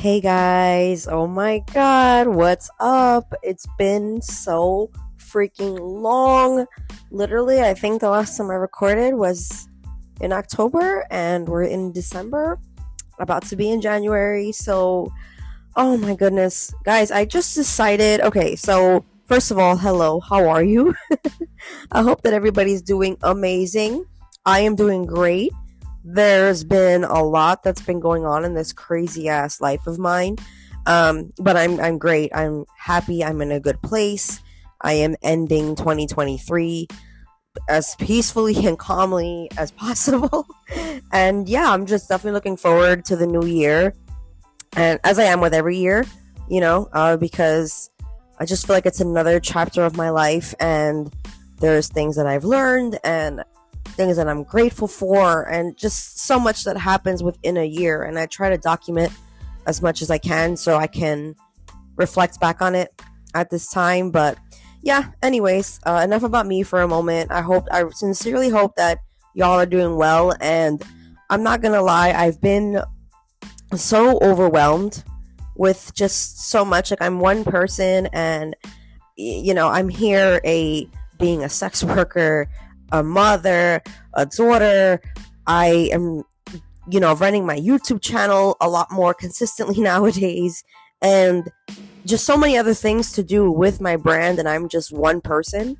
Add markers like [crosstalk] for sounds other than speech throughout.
Hey guys, oh my god, what's up? It's been so freaking long. Literally, I think the last time I recorded was in October, and we're in December, about to be in January. So, oh my goodness, guys, I just decided okay, so first of all, hello, how are you? [laughs] I hope that everybody's doing amazing. I am doing great there's been a lot that's been going on in this crazy ass life of mine. Um, but I'm I'm great. I'm happy. I'm in a good place. I am ending 2023 as peacefully and calmly as possible. [laughs] and yeah, I'm just definitely looking forward to the new year. And as I am with every year, you know, uh, because I just feel like it's another chapter of my life and there's things that I've learned and things that I'm grateful for, and just so much that happens within a year. And I try to document as much as I can so I can reflect back on it at this time. But yeah, anyways, uh, enough about me for a moment. I hope, I sincerely hope that y'all are doing well. And I'm not gonna lie, I've been so overwhelmed with just so much. Like, I'm one person, and you know, I'm here a being a sex [laughs] worker, a mother, a daughter. I am, you know, running my YouTube channel a lot more consistently [laughs] nowadays, and just so many other things to do with my brand, and I'm just one person.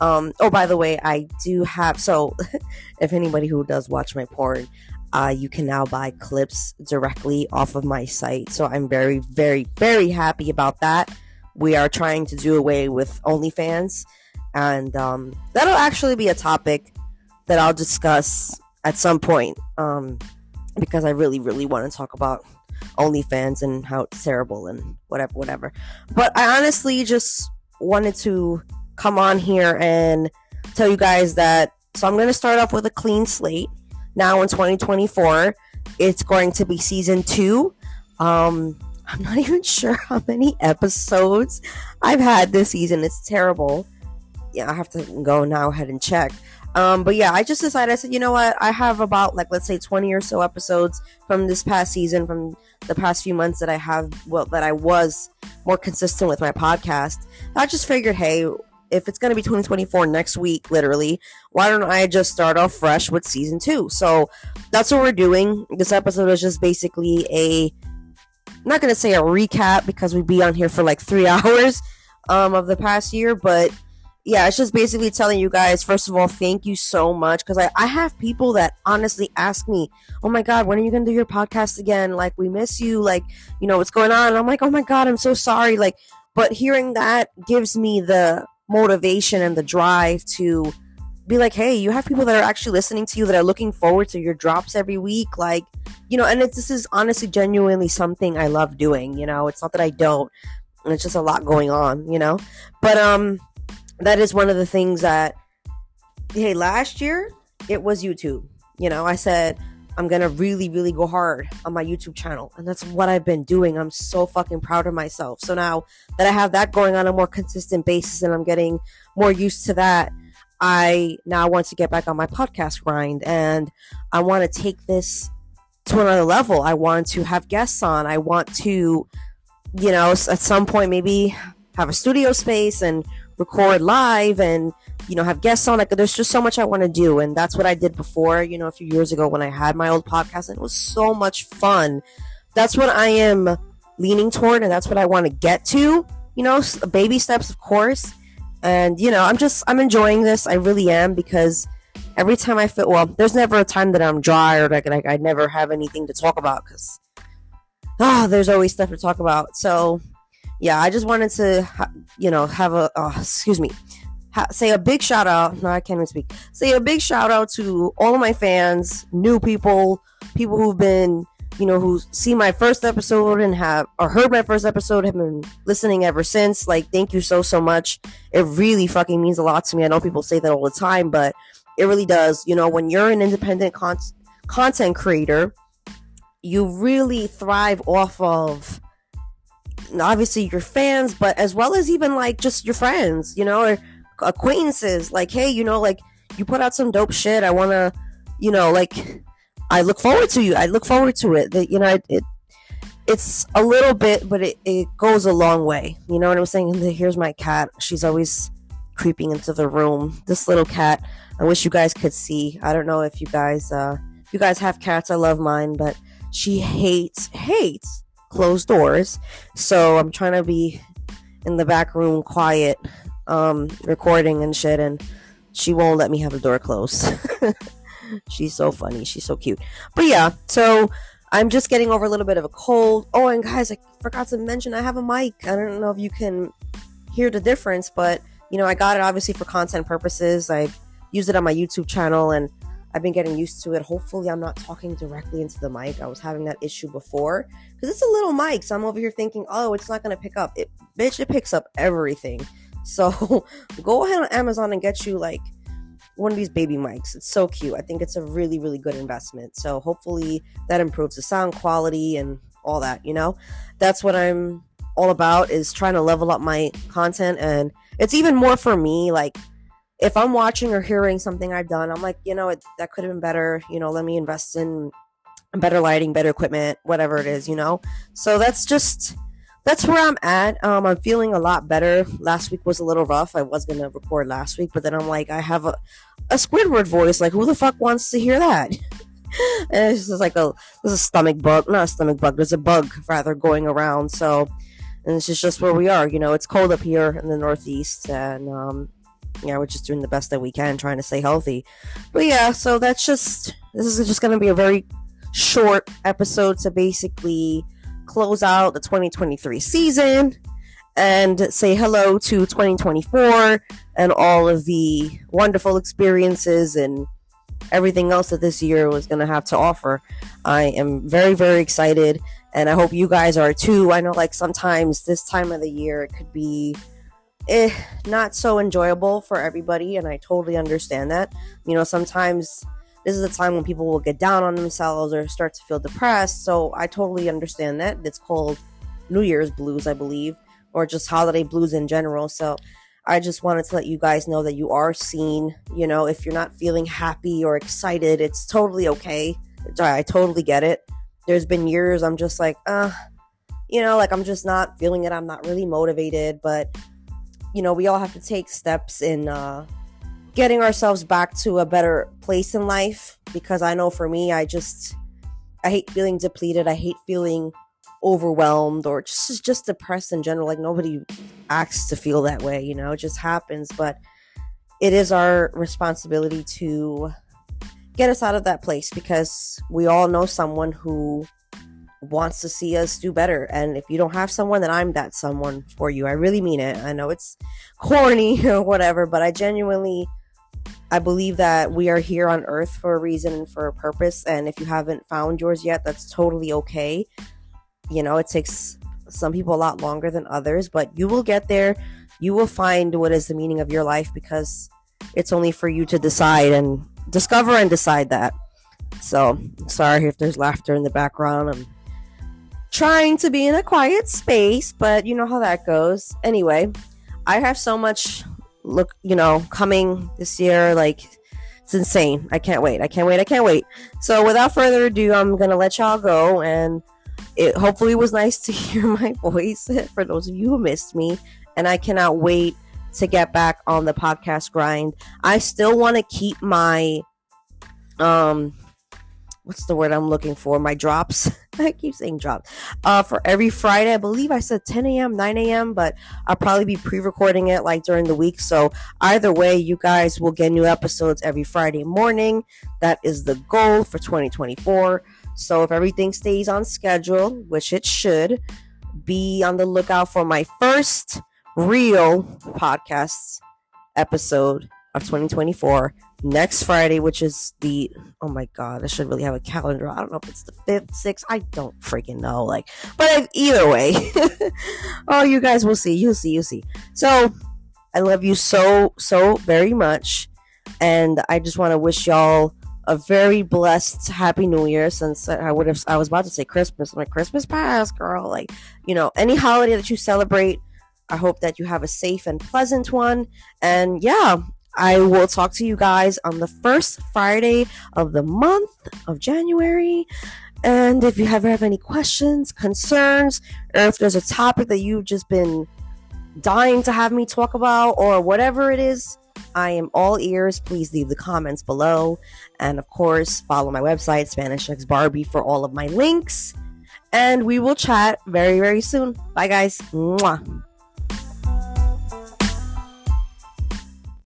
Um, oh, by the way, I do have so [laughs] if anybody who does watch my porn, uh, you can now buy clips directly off of my site. So I'm very, very, very happy about that. We are trying to do away with OnlyFans and um, that'll actually be a topic that I'll discuss at some point um, because I really, really want to talk about OnlyFans and how it's terrible and whatever, whatever. But I honestly just wanted to come on here and tell you guys that. So I'm going to start off with a clean slate. Now in 2024, it's going to be season two. Um, I'm not [laughs] even sure how many episodes I've had this season. It's terrible yeah, I have to go now ahead and check. Um, but yeah, I just decided. I said, you know what? I have about like let's say twenty or so episodes from this past season, from the past few months that I have, well, that I was more consistent with my podcast. I just figured, hey, if it's gonna be 2024 next week, literally, why don't I just start off fresh with season two? So that's what we're doing. This episode is just basically a, I'm not gonna say a recap because we'd be on here for like three [laughs] hours um, of the past year, but yeah, it's just basically telling you guys, first of all, thank you so much. Because I, I have people that honestly ask me, oh my God, when are you to do your podcast again? Like, we miss you. Like, you know, what's going on? And I'm like, oh my God, I'm so sorry. Like, but hearing that gives me the motivation and the drive to be like, hey, you have people that are actually listening to you that are looking forward to your drops every week. Like, you know, and it's, this is honestly genuinely something I love doing. You know, it's not that I don't. It's just a lot going on, you know? But, um, that is one of the things that hey last year it was youtube. You know i said i'm gonna really really go hard on my youtube channel. And that's what i've been doing. I'm so fucking proud of myself. So now that i have that going on a more consistent basis and i'm getting more used to that i now want to get back on my podcast grind. And i want to take this to another level. I want to have guests on. I want to you know at some point maybe have a studio space and record live and you know have guests on. Like there's just so much i want to do and that's what i did before you know a few years ago when i had my old podcast and it was so much fun. That's what i am leaning toward and that's what i want to get to you know baby steps of course. And you know i'm just i'm enjoying this i really am because every time i feel well there's never a time that i'm dry or like, like i never have anything to talk about because ah oh, there's always stuff to talk about. So yeah, I just wanted to, you know, have a, uh, excuse me, ha- say a big shout out. No, I can't even speak. Say a big shout out to all of my fans, new people, people who've been, you know, who see my first episode and have, or heard my first episode, have been listening ever since. Like, thank you so, so much. It really fucking means a lot to me. I know people say that all the time, but it really does. You know, when you're an independent con- content creator, you really thrive off of obviously your fans, but as well as even like just your friends, you know, or acquaintances. Like, hey, you know, like you put out some dope shit. I want to, you know, like I look forward to you. I look forward to it. That you know, it, it it's a little bit, but it, it goes a long way. You know what I'm saying? Here's my cat. She's always creeping into the room. This little cat, I wish you guys could see. I don't know if you guys, uh, you guys have cats. I love mine, but she hates, hates closed doors. So I'm trying to be in the back room quiet, um, recording and shit, and she won't let me have the door closed. [laughs] She's so funny. She's so cute. But yeah, so I'm just getting over a little bit of a cold. Oh, and guys, I forgot to mention I have a mic. I don't know if you can hear the difference, but you know, I got it obviously for content purposes. I've used it on my YouTube channel and I've been getting used to it. Hopefully, I'm not talking directly into the mic. I was having that issue before because it's a little mic. So I'm over here thinking, oh, it's not going to pick up. It, bitch, it picks up everything. [laughs] So go ahead on Amazon and get you like one of these baby mics. It's so cute. I think it's a really, really good investment. So hopefully that improves the sound quality and all that, you know? That's what I'm all about is trying to level up my content and it's even more for me like if I'm watching or hearing something I've done, I'm like, you know, it, that could have been better. You know, let me invest in better lighting, better equipment, whatever it is, you know? So that's just that's where I'm at. Um, I'm feeling a lot better. Last week was a little rough. I was gonna record last week, but then I'm like, I have a, a Squidward voice. Like, who the fuck wants to hear that? [laughs] and it's just like a there's a stomach bug, not a stomach bug. There's a bug rather going around. So, and this is just where we are. You know, it's cold up here in the Northeast, and um, yeah, we're just doing the best that we can, trying to stay healthy. But yeah, so that's just this is just gonna be a very short episode to basically close out the 2023 season and say hello to 2024 and all of the wonderful experiences and everything else that this year was going to have to offer. I am very, very excited, and I hope you guys are too. I know, like, sometimes this time of the year it could be eh, not so enjoyable for everybody, and I totally understand that. You know, sometimes this is a time when people will get down on themselves or start to feel depressed. So I totally understand that. It's called New Year's blues, I believe, or just holiday blues in general. So I just wanted to let you guys know that you are seen. You know, if you're not feeling happy or excited, it's totally okay. I totally get it. There's been years I'm just like, uh, you know, like I'm just not feeling it. I'm not really motivated, but you know, we all have to take steps in uh getting ourselves back to a better place in life because I know for me, I just I hate feeling depleted. I hate feeling overwhelmed or just just depressed in general. Like nobody acts to feel that way, you know. It just happens, but it is our responsibility to get us out of that place because we all know someone who wants to see us do better. And if you don't have someone, then I'm that someone for you. I really mean it. I know it's [laughs] corny or whatever, but I genuinely I believe that we are here on earth for a reason and for a purpose. And if you haven't found yours yet, that's totally okay. You know, it takes some people a lot longer than others, but you will get there. You will find what is the meaning of your life because it's only for you to decide and discover and decide that. So, sorry if there's laughter in the background. I'm trying to be in a quiet space, but you know how that goes. Anyway, I have so much look, you know, coming this year. Like, it's insane. I can't wait. I can't wait. I can't wait. So, without further ado, I'm going to let y'all go. And it hopefully was nice to [laughs] hear my voice [laughs] for those of you who missed me. And I cannot wait to get back on the podcast grind. I still want to keep my um what's the word I'm looking for? My drops. [laughs] [laughs] I keep saying drops. Uh, for every Friday, I believe I said 10 a.m., 9 a.m., but I'll probably be pre-recording it like during the week. So either way, you guys will get new episodes every Friday morning. That is the goal for 2024. So if everything stays on schedule, which it should, be on the lookout for my first real podcast episode of 2024 next Friday, which is the oh my god, I should really have a calendar. I don't know if it's the fifth, sixth. I don't freaking know. Like, but either way, [laughs] oh, you guys will see. You'll see. You'll see. So, I love you so so very much, and I just want to wish y'all a very blessed happy new year since i would have i was about to say christmas my like christmas past girl like you know any holiday that you celebrate i hope that you have a safe and pleasant one and yeah I will talk to you guys on the first Friday of the month of January. And if you ever have any questions, concerns, or if there's a topic that you've just been dying to have me talk about, or whatever it is, I am all ears. Please leave the comments below. And of course, follow my website, Spanish Barbie, for all of my links. And we will chat very, very soon. Bye, guys. Mwah.